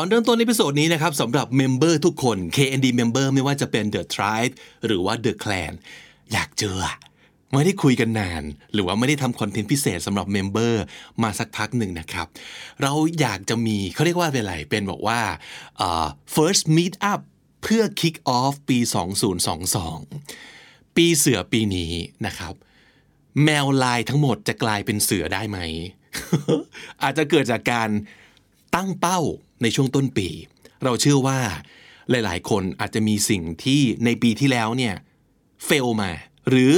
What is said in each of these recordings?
ก่อนเริ่มต้นใน episode นี้นะครับสำหรับ member ทุกคน KND Member ไม่ว่าจะเป็น The Tribe หรือว่า The Clan อยากเจอไม่ได้คุยกันนาน หรือว่าไม่ได้ทำ content พิเศษสำหรับ member มาสักพักหนึ่งนะครับ เราอยากจะมีเขาเรียกว่าเป็นอะไรเป็นบอกว่าเอ่อ first meet up เพื่อ kick off ปี 2022 ปีเสือปีนี้นะครับ แมวลายทั้งหมดจะกลายเป็นเสือได้ไหม อาจจะเกิดจากการ ตั้งเป้าในช่วงต้นปี เราเชื่อว่าหลาย ๆ คนอาจจะมีสิ่งที่ในปีที่แล้วเนี่ยเฟลมา หรือ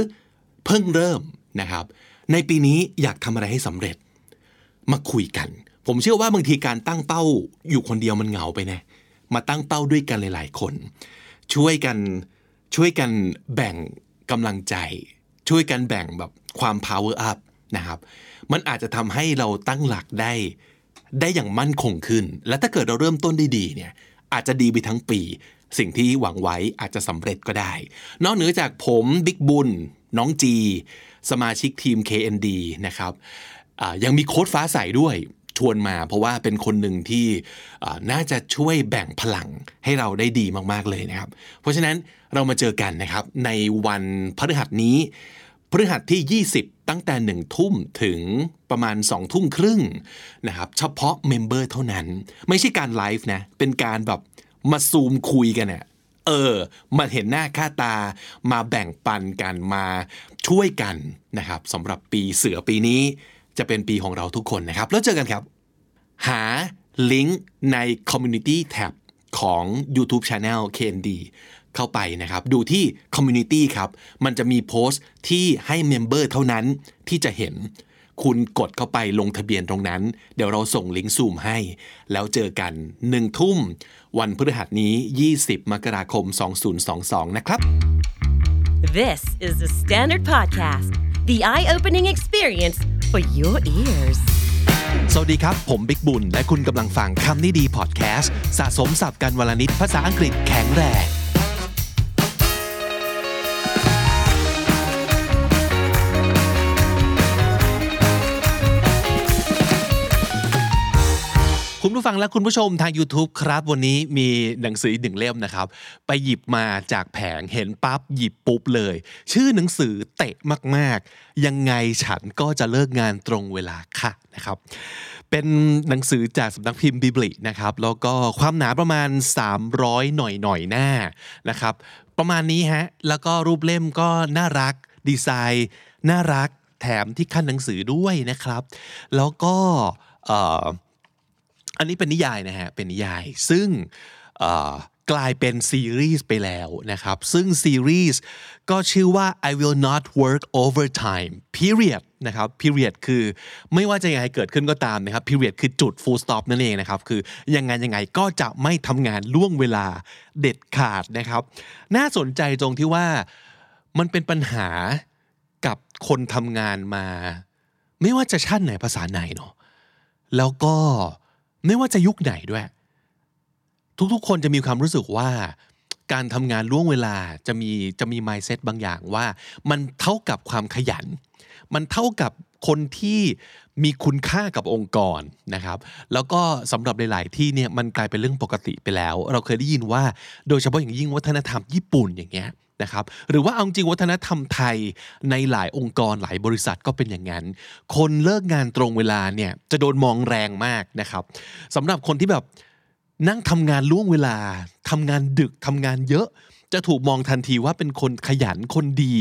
เพิ่งเริ่มนะครับ ในปีนี้อยากทำอะไรให้สำเร็จ มาคุยกัน ผมเชื่อว่าบางทีการตั้งเป้าอยู่คนเดียวมันเหงาไปนะมาตั้งเป้าด้วยกันหลาย ๆ คน ช่วยกันช่วยกันแบ่งกำลังใจ ช่วยกันแบ่งแบบความ power up นะครับ มันอาจจะทำให้เราตั้งหลักได้ ได้อย่างมั่นคงขึ้น และถ้าเกิดเราเริ่มต้นได้ดีเนี่ยอาจจะดีไปทั้งปี สิ่งที่หวังไว้อาจจะสำเร็จก็ได้ นอกเหนือจากผมบิ๊กบุญ น้องจี สมาชิกทีม KND นะครับยังมีโค้ดฟ้าใสด้วยชวนมา เพราะว่าเป็นคนหนึ่งที่น่าจะช่วยแบ่งพลังให้เราได้ดีมากๆเลยนะครับ เพราะฉะนั้นเรามาเจอกันนะครับในวันพฤหัสนี้พฤหัสที่ 20 ตั้งแต่1ทุ่มถึงประมาณ2ทุ่มครึ่งนะครับเฉพาะเมมเบอร์เท่านั้น ไม่ใช่การไลฟ์นะเป็นการแบบมาซูมคุยกันเนี่ยเออมาเห็นหน้าค่าตามาแบ่งปันกันมาช่วยกันนะครับสำหรับปีเสือปีนี้จะเป็นปีของเราทุกคนนะครับ แล้วเจอกันครับ หาลิงก์ใน Community Tab ของ YouTube Channel KND เข้าไปนะครับ ดูที่ Community ครับ มันจะมีโพสต์ที่ให้เมมเบอร์เท่านั้นที่จะเห็น คุณกดเข้าไปลงทะเบียนตรงนั้น เดี๋ยวเราส่งลิงก์ซูมให้ แล้วเจอกัน1ทุ่ม วันพฤหัสนี้ 20 มกราคม 2022 นะครับ This is the Standard Podcast, the eye opening experience for your ears. สวัสดีครับ ผมบิ๊กบุญ และคุณกำลังฟังคำนี้ดีพอดแคสต์ สะสมสับกันวลนิดภาษาอังกฤษแข็งแรง คุณผู้ฟังและคุณผู้ชมทาง YouTube ครับ วันนี้มีหนังสือหนึ่งเล่มนะครับ ไปหยิบมาจากแผงเห็นปั๊บหยิบปุ๊บเลย ชื่อหนังสือเตะมาก ๆ ยังไงฉันก็จะเลิกงานตรงเวลาค่ะนะครับ เป็นหนังสือจากสำนักพิมพ์บิบลินะครับ แล้วก็ความหนาประมาณ 300 หน่อยหน่อยหน้านะครับ ประมาณนี้ฮะแล้วก็รูปเล่มก็น่ารักดีไซน์น่ารักแถมที่ขั้นหนังสือด้วยนะครับ แล้วก็เอ่อ อันนี้เป็นนิยายนะฮะ เป็นนิยาย ซึ่งกลายเป็นซีรีส์ไปแล้วนะครับ ซึ่งซีรีส์ก็ชื่อว่า I will not work overtime period นะครับ period คือไม่ว่าจะยังไงเกิดขึ้นก็ตามนะครับ period คือจุด full stop นั่นเองนะครับ คือยังไงยังไงก็จะไม่ทำงานล่วงเวลาเด็ดขาดนะครับ น่าสนใจตรงที่ว่ามันเป็นปัญหากับคนทำงานมา ไม่ว่าจะชาติไหนภาษาไหนเนาะแล้วก็ ไม่ว่าจะยุคไหนด้วย ทุกๆ คนจะมีความรู้สึกว่า การทำงานล่วงเวลาจะมีจะมี mindset บางอย่างว่า มันเท่ากับความขยัน มันเท่ากับคนที่มีคุณค่ากับองค์กรนะครับ แล้วก็สำหรับหลาย ๆ ที่เนี่ยมันกลายเป็นเรื่องปกติไปแล้ว เราเคยได้ยินว่า โดยเฉพาะอย่างยิ่งวัฒนธรรมญี่ปุ่นอย่างเงี้ย นะครับหรือว่าเอาจริงวัฒนธรรมไทยในหลายองค์กรหลายบริษัทก็เป็นอย่างนั้น คนเลิกงานตรงเวลาเนี่ยจะโดนมองแรงมากนะครับสำหรับคนที่แบบนั่งทำงานล่วงเวลาทำงานดึกทำงานเยอะ จะถูกมองทันทีว่าเป็นคนขยันคนดี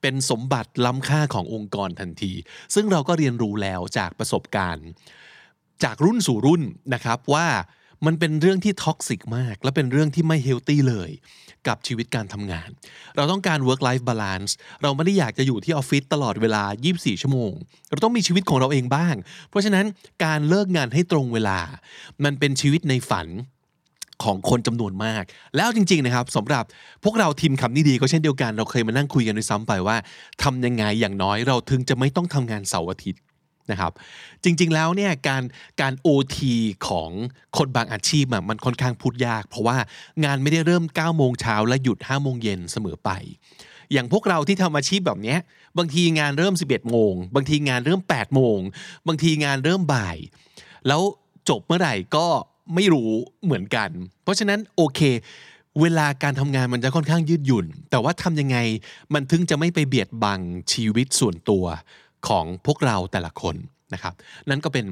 เป็นสมบัติล้ำค่าขององค์กรทันที ซึ่งเราก็เรียนรู้แล้วจากประสบการณ์ จากรุ่นสู่รุ่นนะครับว่า มันเป็นเรื่องที่ toxic มาก และเป็นเรื่องที่ไม่ healthy เลย กับชีวิตการทำงาน เราต้องการ work life balance เราไม่ได้อยากจะอยู่ที่ออฟฟิศตลอดเวลา 24 ชั่วโมง เราต้องมีชีวิตของเราเองบ้าง เพราะฉะนั้นการเลิกงานให้ตรงเวลา มันเป็นชีวิตในฝันของคนจำนวนมาก แล้วจริง ๆ นะครับสำหรับพวกเราทีมคำนี้ดีก็เช่นเดียวกัน เราเคยมานั่งคุยกันด้วยซ้ำไปว่าทำยังไงอย่างน้อยเราถึงจะไม่ต้องทำงานเสาร์อาทิตย์ นะครับ จริงๆแล้วเนี่ยการการ OT ของคนบางอาชีพมันค่อนข้างพูดยาก เพราะว่างานไม่ได้เริ่ม9โมงเช้าและหยุด5โมงเย็นเสมอไป อย่างพวกเราที่ทำอาชีพแบบเนี้ยบางทีงานเริ่ม 11โมงบางทีงานเริ่ม8โมงบางทีงานเริ่มบ่าย แล้วจบเมื่อไหร่ก็ไม่รู้เหมือนกัน เพราะฉะนั้นโอเค เวลาการทำงานมันจะค่อนข้างยืดหยุ่น แต่ว่าทำยังไงมันถึงจะไม่ไปเบียดบังชีวิตส่วนตัว ของพวกเราแต่ละคนนะครับนั่นก็เป็น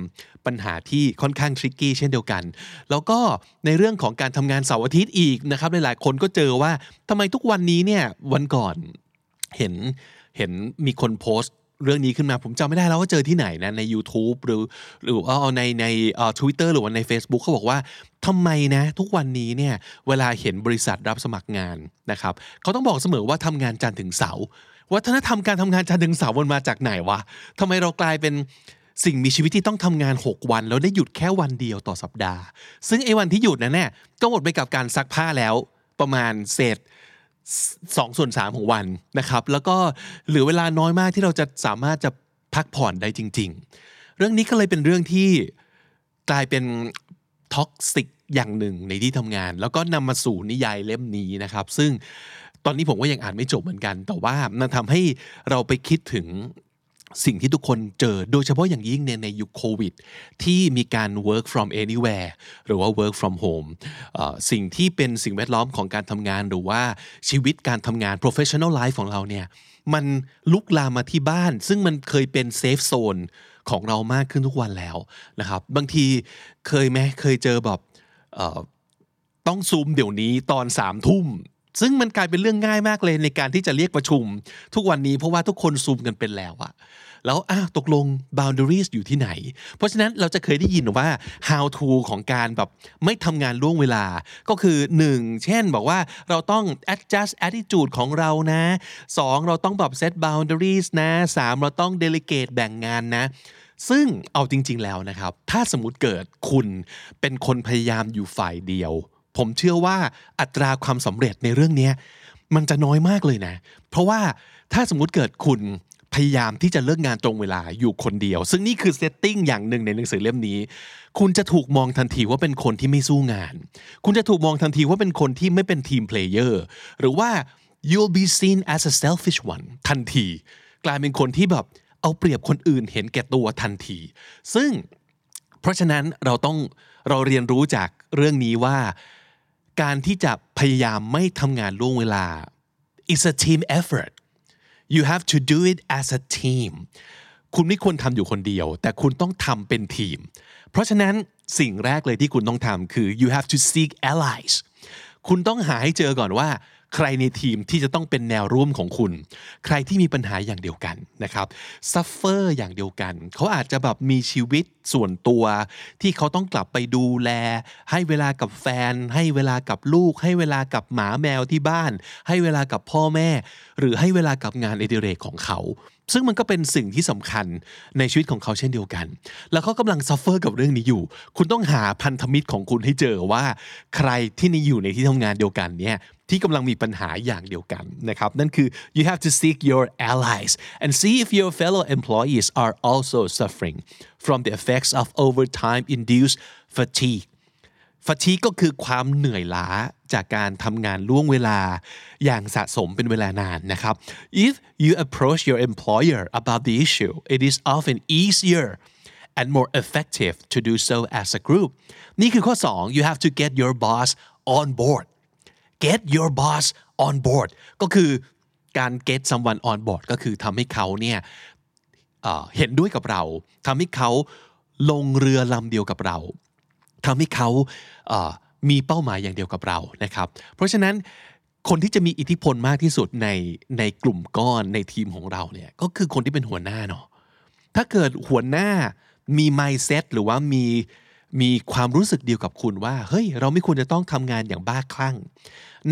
ปัญหาที่ค่อนข้างทริกกี้เช่นเดียวกัน แล้วก็ในเรื่องของการทำงานเสาร์อาทิตย์อีกนะครับหลายๆคนก็เจอว่าทำไมทุกวันนี้เนี่ยวันก่อนเห็นเห็นมีคนโพสต์ เรื่องนี้ขึ้นมาผมจำไม่ได้แล้วว่าเจอที่ไหนนะใน YouTube หรือหรือว่าในในเอ่อ Twitter หรือว่าใน Facebook เขาบอกว่าทำไมนะทุกวันนี้เนี่ยเวลาเห็นบริษัทรับสมัครงานนะครับเขาต้องบอกเสมอว่าทำงานจันทร์ถึงเสาร์วัฒนธรรมการทำงานจันทร์ถึงเสาร์มันมาจากไหนวะทำไมเรากลายเป็นสิ่งมีชีวิตที่ต้องทำงาน 6 วัน แล้วได้หยุดแค่วันเดียวต่อสัปดาห์ ซึ่งไอ้วันที่หยุดนั้นเนี่ยก็หมดไปกับการซักผ้าแล้วประมาณเศษ สองส่วนสามของวันนะครับ แล้วก็เหลือเวลาน้อยมากที่เราจะสามารถจะพักผ่อนได้จริง ๆ เรื่องนี้ก็เลยเป็นเรื่องที่กลายเป็น toxic อย่างหนึ่งในที่ทำงาน แล้วก็นำมาสู่นิยายเล่มนี้นะครับ ซึ่งตอนนี้ผมก็ยังอ่านไม่จบเหมือนกัน แต่ว่ามันทำให้เราไปคิดถึง สิ่งที่ทุกคนเจอโดยเฉพาะอย่างยิ่งในในยุคโควิด ที่มีการ work from anywhere หรือว่า work from home สิ่งที่เป็นสิ่งแวดล้อมของการทำงานหรือว่าชีวิตการทำงาน professional life ของเราเนี่ยมันลุกลามมาที่บ้าน ซึ่งมันเคยเป็น safe zone ของเรามากขึ้นทุกวันแล้วนะครับ บางทีเคยไหมเคยเจอแบบต้องซูมเดี๋ยวนี้ตอนสามทุ่ม ซึ่งมันกลายเป็นเรื่องง่ายมากเลยในการที่จะเรียกประชุม ทุกวันนี้เพราะว่าทุกคนซูมกันเป็นแล้วอะแล้วอ้าวตกลง boundaries อยู่ที่ไหน เพราะฉะนั้นเราจะเคยได้ยินว่า how to ของการแบบไม่ทำงานล่วงเวลา ก็คือ1เช่นบอกว่าเราต้อง adjust attitude ของเรานะ 2 เราต้องแบบ set boundaries นะ 3 เราต้อง delegate แบ่งงานนะ ซึ่งเอาจริง ๆแล้วนะครับ ถ้าสมมติเกิดคุณเป็นคนพยายามอยู่ฝ่ายเดียว ผมเชื่อว่าอัตราความสำเร็จในเรื่องนี้มันจะน้อยมากเลยนะ เพราะว่าถ้าสมมุติเกิดคุณพยายามที่จะเลิกงานตรงเวลาอยู่คนเดียว ซึ่งนี่คือ setting อย่างหนึ่งในหนังสือเล่มนี้ คุณจะถูกมองทันทีว่าเป็นคนที่ไม่สู้งาน คุณจะถูกมองทันทีว่าเป็นคนที่ไม่เป็น team player หรือว่า you'll be seen as a selfish one ทันที กลายเป็นคนที่แบบเอาเปรียบคนอื่นเห็นแก่ตัวทันที ซึ่งเพราะฉะนั้นเราต้องเราเรียนรู้จากเรื่องนี้ว่า การที่จะพยายามไม่ทำงานล่วงเวลา is a team effort you have to do it as a team คุณไม่ควรทำอยู่คนเดียว แต่คุณต้องทำเป็นทีม เพราะฉะนั้นสิ่งแรกเลยที่คุณต้องทำคือ you have to seek allies คุณต้องหาให้เจอก่อนว่า ใครในทีมที่จะต้องเป็นแนวร่วมของคุณ ใครที่มีปัญหาอย่างเดียวกันนะครับ suffer อย่างเดียวกัน เขาอาจจะแบบมีชีวิตส่วนตัว ที่เขาต้องกลับไปดูแล ให้เวลากับแฟน ให้เวลากับลูก ให้เวลากับหมาแมวที่บ้าน ให้เวลากับพ่อแม่ หรือให้เวลากับงานอดิเรกของเขา ซึ่งมันก็เป็นสิ่งที่สำคัญในชีวิตของเขาเช่นเดียวกัน แล้วเขากำลัง suffer กับเรื่องนี้อยู่ คุณต้องหาพันธมิตรของคุณให้เจอว่า ใครที่นี่อยู่ในที่ทำงานเดียวกันเนี่ย ที่กำลังมีปัญหาอย่างเดียวกันนะครับ นั่นคือ you have to seek your allies and see if your fellow employees are also suffering from the effects of overtime induced fatigue fatigue ก็คือความเหนื่อยล้าจากการทำงานล่วงเวลา อย่างสะสมเป็นเวลานานนะครับ if you approach your employer about the issue it is often easier and more effective to do so as a group นี่คือข้อ 2 you have to get your boss on board Get your boss on board ก็คือการ get someone on board ก็คือทำให้เขาเนี่ยเห็นด้วยกับเราทำให้เขาลงเรือลำเดียวกับเราทำให้เขามีเป้าหมายอย่างเดียวกับเรานะครับ เพราะฉะนั้นคนที่จะมีอิทธิพลมากที่สุดในในกลุ่มก้อนในทีมของเราเนี่ยก็คือคนที่เป็นหัวหน้าเนาะถ้าเกิดหัวหน้ามี mindset หรือว่ามี มีความรู้สึกเดียวกับคุณว่า เฮ้ย เราไม่ควรจะต้องทำงานอย่างบ้าคลั่ง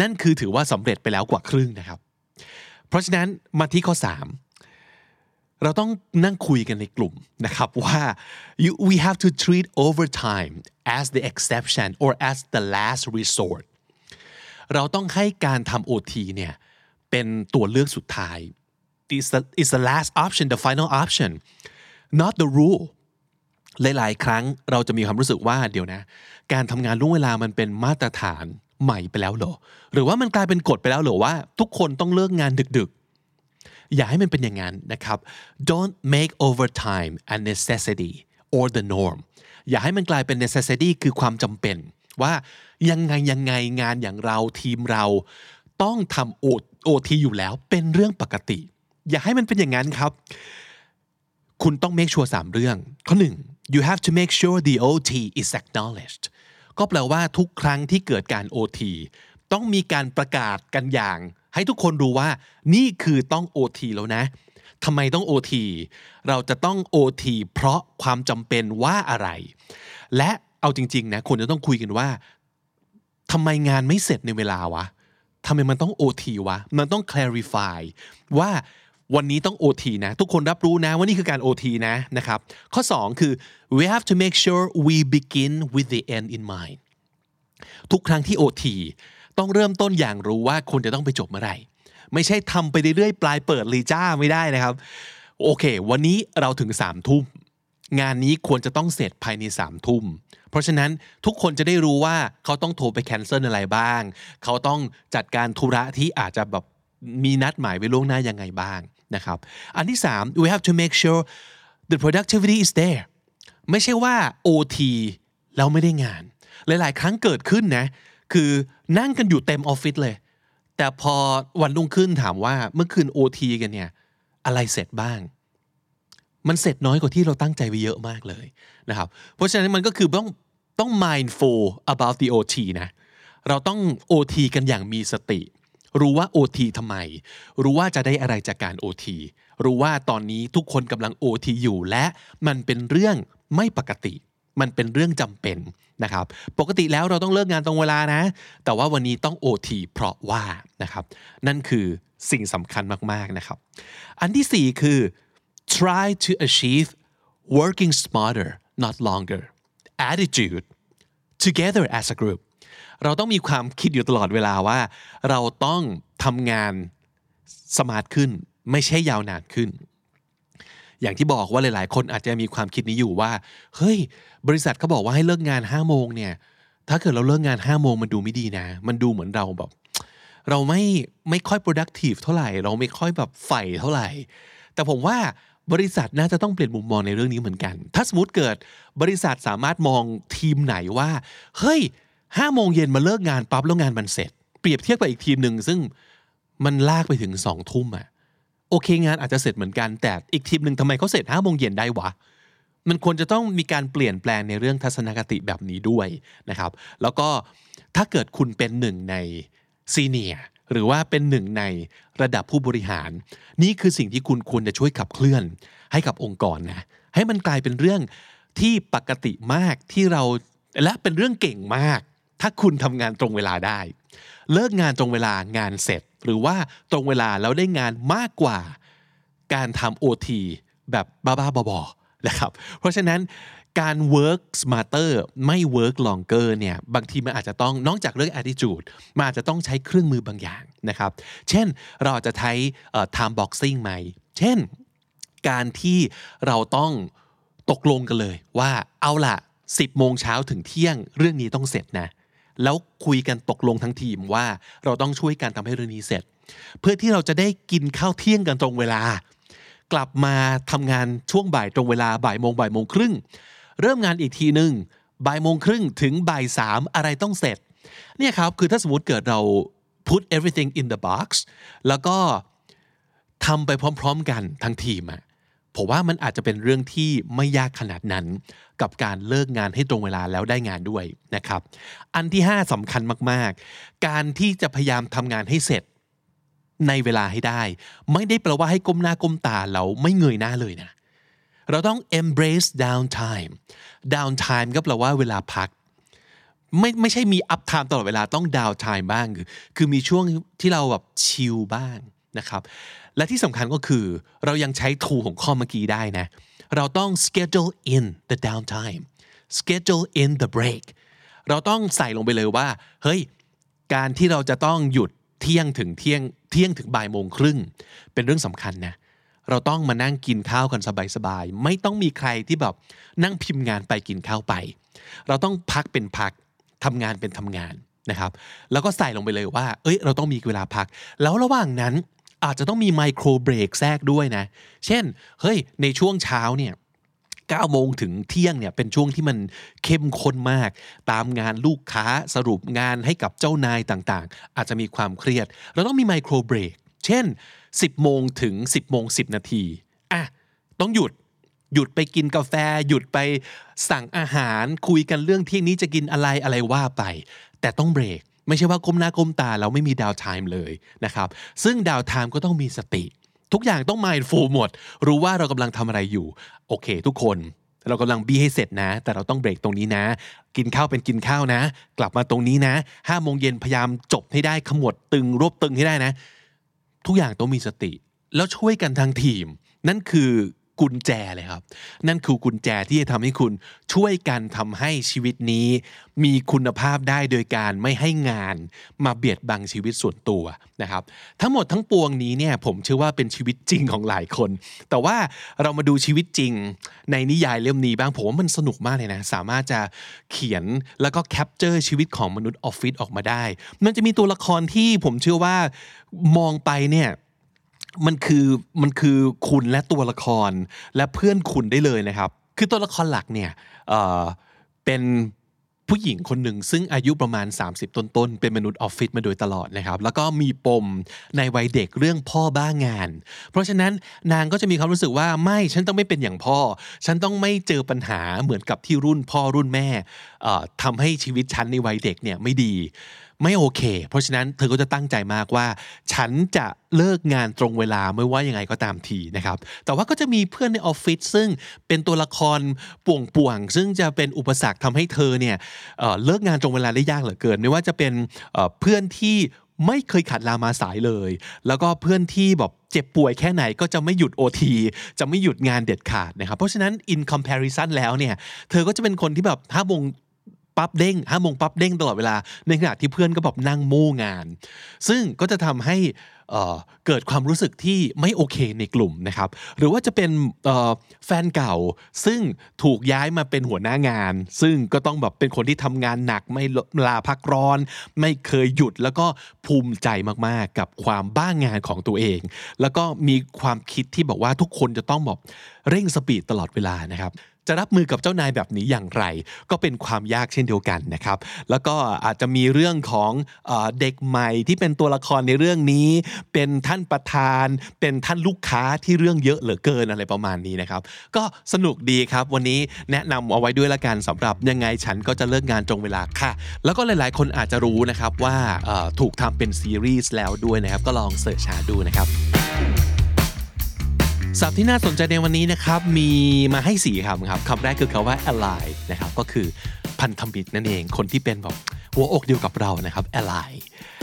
นั่นคือถือว่าสำเร็จไปแล้วกว่าครึ่งนะครับ เพราะฉะนั้นมาที่ข้อ 3 เราต้องนั่งคุยกันในกลุ่มนะครับว่า you, we have to treat overtime as the exception or as the last resort เราต้องให้การทำ OT เนี่ย เป็นตัวเลือกสุดท้าย is the is the last option the final option not the rule หลาย ๆ ครั้งเราจะมีความรู้สึกว่าเดี๋ยวนะ การทำงานล่วงเวลามันเป็นมาตรฐานใหม่ไปแล้วเหรอ หรือว่ามันกลายเป็นกฎไปแล้วเหรอว่า ทุกคนต้องเลิกงานดึก ๆ อย่าให้มันเป็นอย่างนั้นนะครับ don't make overtime a necessity or the norm อย่าให้มันกลายเป็น necessity คือความจำเป็น ว่ายังไงยังไงงานอย่างเราทีมเรา ต้องทำโอโอทีอยู่แล้วเป็นเรื่องปกติ อย่าให้มันเป็นอย่างนั้นครับ คุณต้อง make sure สามเรื่อง ข้อหนึ่ง you have to make sure the OT is acknowledged ก็แปลว่าทุกครั้งที่เกิดการ OT ต้องมีการประกาศกันอย่าง ให้ทุกคนรู้ว่า นี่คือต้อง OT แล้วนะทำไมต้อง OT เราจะต้อง OT เพราะความจำเป็นว่าอะไร และเอาจริงๆนะควรจะต้องคุยกันว่าทำไมงานไม่เสร็จในเวลาวะทำไมมันต้อง OT วะ มันต้อง clarify ว่า วันนี้ต้อง OT นะ ทุกคนรับรู้นะว่านี่คือการ OT นะนะครับ ข้อ 2 คือ we have to make sure we begin with the end in mind ทุกครั้งที่ OT ต้องเริ่มต้นอย่างรู้ว่าคุณจะต้องไปจบเมื่อไหร่ ไม่ใช่ทำไปเรื่อยๆ ปลายเปิดลีจ้าไม่ได้นะครับ โอเค วันนี้เราถึง3ามทุ่ม งานนี้ควรจะต้องเสร็จภายใน3ามทุ่ม เพราะฉะนั้นทุกคนจะได้รู้ว่าเขาต้องโทรไปแคนเซิลอะไรบ้าง เขาต้องจัดการธุระที่อาจจะแบบมีนัดหมายไว้ล่วงหน้ายังไงบ้าง นะครับ อันที่ 3 we have to make sure the productivity is there ไม่ใช่ว่า OT แล้วไม่ได้งาน หลาย ๆ ครั้งเกิดขึ้นนะ คือนั่งกันอยู่เต็มออฟฟิศเลย แต่พอวันรุ่งขึ้นถามว่าเมื่อคืน OT กันเนี่ย อะไรเสร็จบ้าง มันเสร็จน้อยกว่าที่เราตั้งใจไว้เยอะมากเลยนะครับ เพราะฉะนั้นมันก็คือต้องต้อง mindful about the OT นะ เราต้อง OT กันอย่างมีสติ รู้ว่า OT ทำไม รู้ว่าจะได้อะไรจากการ OT รู้ว่าตอนนี้ทุกคนกำลัง OT อยู่และมันเป็นเรื่องไม่ปกติ มันเป็นเรื่องจำเป็นนะครับ ปกติแล้วเราต้องเลิกงานตรงเวลานะ แต่ว่าวันนี้ต้อง OT เพราะว่านะครับ นั่นคือสิ่งสำคัญมากๆนะครับ อันที่สี่คือ try to achieve working smarter not longer attitude together as a group เราต้องมีความคิดอยู่ตลอดเวลาว่า เราต้องทำงานสมาร์ทขึ้น ไม่ใช่ยาวนานขึ้น อย่างที่บอกว่าหลาย ๆ คนอาจจะมีความคิดนี้อยู่ว่า เฮ้ย บริษัทเขาบอกว่าให้เลิกงาน5้าโมงเนี่ย ถ้าเกิดเราเลิกงาน5้าโมงมันดูไม่ดีนะ มันดูเหมือนเราแบบเราไม่ไม่ค่อย productive เท่าไหร่ เราไม่ค่อยแบบใฝ่เท่าไหร่ แต่ผมว่าบริษัทน่าจะต้องเปลี่ยนมุมมองในเรื่องนี้เหมือนกัน ถ้าสมมติเกิดบริษัทสามารถมองทีมไหนว่า เฮ้ย ห้าโมงเย็นมาเลิกงานปั๊บแล้วงานมันเสร็จ เปรียบเทียบกับอีกทีมหนึ่งซึ่งมันลากไปถึงสองทุ่มอะโอเคงานอาจจะเสร็จเหมือนกันแต่อีกทีมหนึ่งทำไมเขาเสร็จห้าโมงเย็นได้วะมันควรจะต้องมีการเปลี่ยนแปลงในเรื่องทัศนคติแบบนี้ด้วยนะครับ แล้วก็ถ้าเกิดคุณเป็นหนึ่งในซีเนียหรือว่าเป็นหนึ่งในระดับผู้บริหาร นี่คือสิ่งที่คุณควรจะช่วยขับเคลื่อนให้กับองค์กรนะให้มันกลายเป็นเรื่องที่ปกติมากที่เราและเป็นเรื่องเก่งมาก ถ้าคุณทำงานตรงเวลาได้ เลิกงานตรงเวลางานเสร็จ หรือว่าตรงเวลาแล้วได้งานมากกว่า การทำ OT แบบบ้าๆบอๆนะครับ เพราะฉะนั้นการ work smarter ไม่ work longer เนี่ยบางทีมันอาจจะต้องนอกจากเรื่อง attitude มันอาจจะต้องใช้เครื่องมือบางอย่างนะครับ เช่นเราอาจจะใช้ time boxing ไหม เช่น การที่เราต้องตกลงกันเลยว่าเอาล่ะ10 โมงเช้าถึงเที่ยงเรื่องนี้ต้องเสร็จนะ แล้วคุยกันตกลงทั้งทีมว่าเราต้องช่วยกันทำให้เรื่องนี้เสร็จ เพื่อที่เราจะได้กินข้าวเที่ยงกันตรงเวลา กลับมาทำงานช่วงบ่ายตรงเวลาบ่ายโมงบ่ายโมงครึ่งเริ่มงานอีกทีหนึ่งบ่ายโมงครึ่งถึงบ่ายสามอะไรต้องเสร็จเนี่ยครับคือถ้าสมมติเกิดเรา put everything in the box แล้วก็ทำไปพร้อม ๆ กันทั้งทีมอะ ผมว่ามันอาจจะเป็นเรื่องที่ไม่ยากขนาดนั้น กับการเลิกงานให้ตรงเวลาแล้วได้งานด้วยนะครับ อันที่ 5สำคัญมากๆ การที่จะพยายามทำงานให้เสร็จในเวลาให้ได้ ไม่ได้แปลว่าให้ก้มหน้าก้มตาแล้วไม่เงยหน้าเลยนะ เราต้อง embrace downtime downtime ก็แปลว่าเวลาพักไม่ไม่ใช่มี up time ตลอดเวลาต้อง down time บ้าง คือคือมีช่วงที่เราแบบชิลบ้างนะครับ และที่สำคัญก็คือ เรายังใช้ tool ของข้อเมื่อกี้ได้นะ เราต้อง schedule in the downtime schedule in the break เราต้องใส่ลงไปเลยว่า เฮ้ย การที่เราจะต้องหยุดเที่ยงถึงเที่ยงเที่ยงถึงบ่ายโมงครึ่ง เป็นเรื่องสำคัญนะ เราต้องมานั่งกินข้าวกันสบายๆ ไม่ต้องมีใครที่แบบนั่งพิมพ์งานไปกินข้าวไป เราต้องพักเป็นพักทำงานเป็นทำงานนะครับ แล้วก็ใส่ลงไปเลยว่า เอ้ย เราต้องมีเวลาพัก แล้วระหว่างนั้น อาจจะต้องมีไมโครเบรกแทรกด้วยนะ เช่น เฮ้ย ในช่วงเช้าเนี่ย9โมงถึงเที่ยงเนี่ยเป็นช่วงที่มันเข้มข้นมาก ตามงานลูกค้าสรุปงานให้กับเจ้านายต่างๆ อาจจะมีความเครียด เราต้องมีไมโครเบรกเช่น 10 โมงถึง 10 โมง 10 นาทีอะต้องหยุดหยุดไปกินกาแฟ หยุดไปสั่งอาหารคุยกันเรื่องเที่ยงนี้จะกินอะไรอะไรว่าไป แต่ต้องเบรก ไม่ใช่ว่าก้มหน้าก้มตาแล้วไม่มีดาวไทม์เลยนะครับ ซึ่งดาวไทม์ก็ต้องมีสติ ทุกอย่างต้อง mindful หมด รู้ว่าเรากำลังทำอะไรอยู่ โอเค ทุกคนเรากำลังบี้ให้เสร็จนะ แต่เราต้องเบรกตรงนี้นะ กินข้าวเป็นกินข้าวนะ กลับมาตรงนี้นะห้าโมงเย็นพยายามจบให้ได้ขมวดตึงรวบตึงให้ได้นะ ทุกอย่างต้องมีสติ แล้วช่วยกันทั้งทีม นั่นคือ กุญแจเลยครับ นั่นคือกุญแจที่จะทำให้คุณช่วยกันทำให้ชีวิตนี้ มีคุณภาพได้โดยการไม่ให้งานมาเบียดบังชีวิตส่วนตัวนะครับ ทั้งหมดทั้งปวงนี้เนี่ยผมเชื่อว่าเป็นชีวิตจริงของหลายคน แต่ว่าเรามาดูชีวิตจริงในนิยายเล่มนี้บ้างผมว่ามันสนุกมากเลยนะ สามารถจะเขียนแล้วก็ capture ชีวิตของมนุษย์ออฟฟิศออกมาได้ มันจะมีตัวละครที่ผมเชื่อว่ามองไปเนี่ย มันคือมันคือคุณและตัวละครและเพื่อนคุณได้เลยนะครับ คือตัวละครหลักเนี่ยเเป็นผู้หญิงคนหนึ่งซึ่งอายุประมาณ 30 ต้นๆ เป็นมนุษย์ออฟฟิศมาโดยตลอดนะครับ แล้วก็มีปมในวัยเด็กเรื่องพ่อบ้างาน เพราะฉะนั้นนางก็จะมีความรู้สึกว่าไม่ฉันต้องไม่เป็นอย่างพ่อ ฉันต้องไม่เจอปัญหาเหมือนกับที่รุ่นพ่อรุ่นแม่ทำให้ชีวิตฉันในวัยเด็กเนี่ยไม่ดี ไม่โอเค เพราะฉะนั้นเธอก็จะตั้งใจมากว่า ฉันจะเลิกงานตรงเวลาไม่ว่ายังไงก็ตามทีนะครับ แต่ว่าก็จะมีเพื่อนในออฟฟิศซึ่งเป็นตัวละครป่วงๆซึ่งจะเป็นอุปสรรคทำให้เธอเนี่ยเเลิกงานตรงเวลาได้ยากเหลือเกิน ไม่ว่าจะเป็นเเพื่อนที่ไม่เคยขัดลามาสายเลย แล้วก็เพื่อนที่แบบเจ็บป่วยแค่ไหนก็จะไม่หยุด OT จะไม่หยุดงานเด็ดขาดนะครับ เพราะฉะนั้น in comparison แล้วเนี่ย เธอก็จะเป็นคนที่แบบห้าโมง ปั๊บเด้งห้าโมงปั๊บเด้งตลอดเวลา ในขณะที่เพื่อนก็แบบนั่งโม่งาน ซึ่งก็จะทำให้เอ่อเกิดความรู้สึกที่ไม่โอเคในกลุ่มนะครับ หรือว่าจะเป็นแฟนเก่า ซึ่งถูกย้ายมาเป็นหัวหน้างาน ซึ่งก็ต้องแบบเป็นคนที่ทำงานหนักไม่ลาพักร้อน ไม่เคยหยุดแล้วก็ภูมิใจมากๆกับความบ้างงานของตัวเอง แล้วก็มีความคิดที่บอกว่าทุกคนจะต้องแบบเร่งสปีดตลอดเวลานะครับ จะรับมือกับเจ้านายแบบนี้อย่างไร ก็เป็นความยากเช่นเดียวกันนะครับ แล้วก็อาจจะมีเรื่องของเด็กใหม่ที่เป็นตัวละครในเรื่องนี้ เป็นท่านประธาน เป็นท่านลูกค้าที่เรื่องเยอะเหลือเกินอะไรประมาณนี้นะครับ ก็สนุกดีครับวันนี้แนะนำเอาไว้ด้วยละกันสำหรับยังไงฉันก็จะเลิกงานตรงเวลาค่ะ แล้วก็หลาย ๆ คนอาจจะรู้นะครับว่าถูกทำเป็นซีรีส์แล้วด้วยนะครับ ก็ลองเสิร์ชหาดูนะครับ ศัพท์ที่น่าสนใจในวันนี้นะครับ มีมาให้สี่คำครับคำแรกคือคำว่า ally นะครับ ก็คือพันธมิตรนั่นเองคนที่เป็นแบบหัวอกเดียวกับเรานะครับ ally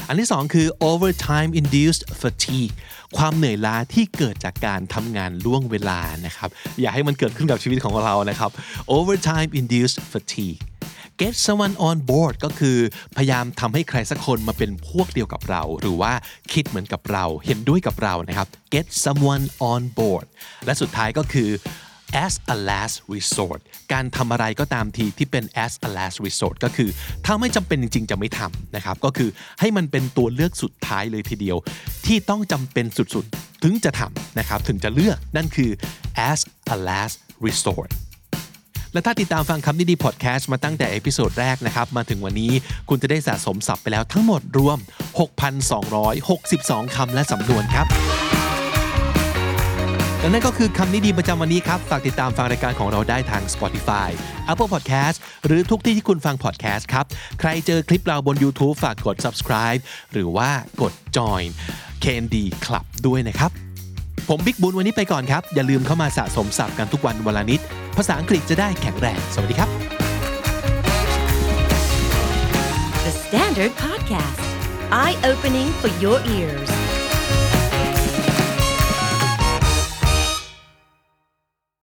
อันที่สองคือ overtime induced fatigue ความเหนื่อยล้าที่เกิดจากการทำงานล่วงเวลานะครับ อย่าให้มันเกิดขึ้นกับชีวิตของเรานะครับ overtime induced fatigue get someone on board ก็คือพยายามทำให้ใครสักคนมาเป็นพวกเดียวกับเรา หรือว่าคิดเหมือนกับเรา เห็นด้วยกับเรานะครับ get someone on board และสุดท้ายก็คือ as a last resort การทำอะไรก็ตามทีที่เป็น as a last resort ก็คือ ถ้าไม่จำเป็นจริง ๆ จะไม่ทำนะครับ ก็คือให้มันเป็นตัวเลือกสุดท้ายเลยทีเดียว ที่ต้องจำเป็นสุดๆ ถึงจะทำนะครับ ถึงจะเลือกนั่นคือ as a last resort และถ้าติดตามฟังคำนี้ดีพอดแคสต์มาตั้งแต่ episode แรกนะครับ มาถึงวันนี้คุณจะได้สะสมศัพท์ไปแล้วทั้งหมดรวม 6,262 คำและสำนวนครับและนั่นก็คือคำนี้ดีประจำวันนี้ครับ ฝากติดตามฟังรายการของเราได้ทาง Spotify Apple Podcast หรือทุกที่ที่คุณฟัง podcast ครับ ใครเจอคลิปเราบน YouTube ฝากกด subscribe หรือว่ากด join KND Club ด้วยนะครับ ผมบิ๊กบุญวันนี้ไปก่อนครับ อย่าลืมเข้ามาสะสมศัพท์กันทุกวันวันละนิด ภาษาอังกฤษจะได้แข็งแรง สวัสดีครับ The Standard Podcast, eye opening for your ears.